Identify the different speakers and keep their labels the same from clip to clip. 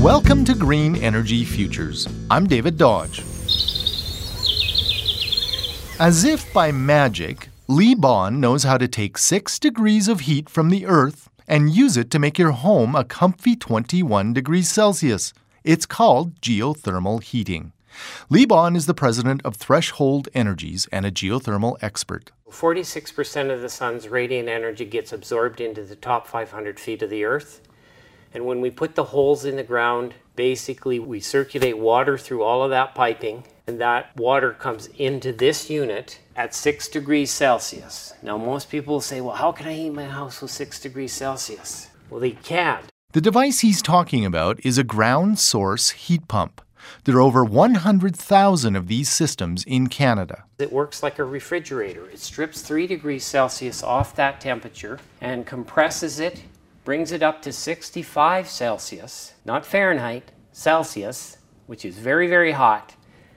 Speaker 1: Welcome to Green Energy Futures. I'm David Dodge. As if by magic, Lee Bon knows how to take 6 degrees of heat from the Earth and use it to make your home a comfy 21 degrees Celsius. It's called geothermal heating. Lee Bon is the president of Threshold Energies and a geothermal expert.
Speaker 2: 46% of the sun's radiant energy gets absorbed into the top 500 feet of the Earth. And when we put the holes in the ground, basically we circulate water through all of that piping, and that water comes into this unit at 6 degrees Celsius. Now, most people will say, well, how can I heat my house with 6 degrees Celsius? Well, they can't.
Speaker 1: The device he's talking about is a ground source heat pump. There are over 100,000 of these systems in Canada.
Speaker 2: It works like a refrigerator. It strips 3 degrees Celsius off that temperature and compresses it brings it up to 65 Celsius, not Fahrenheit, Celsius, which is very, very hot.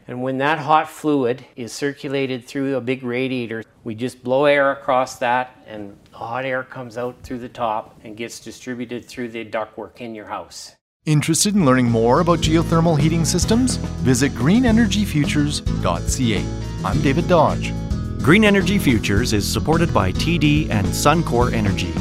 Speaker 2: And when that hot fluid is circulated through a big radiator, we just blow air across that and hot air comes out through the top and gets distributed through the ductwork in your house.
Speaker 1: Interested in learning more about geothermal heating systems? Visit greenenergyfutures.ca. I'm David Dodge.
Speaker 3: Green Energy Futures is supported by TD and Suncor Energy.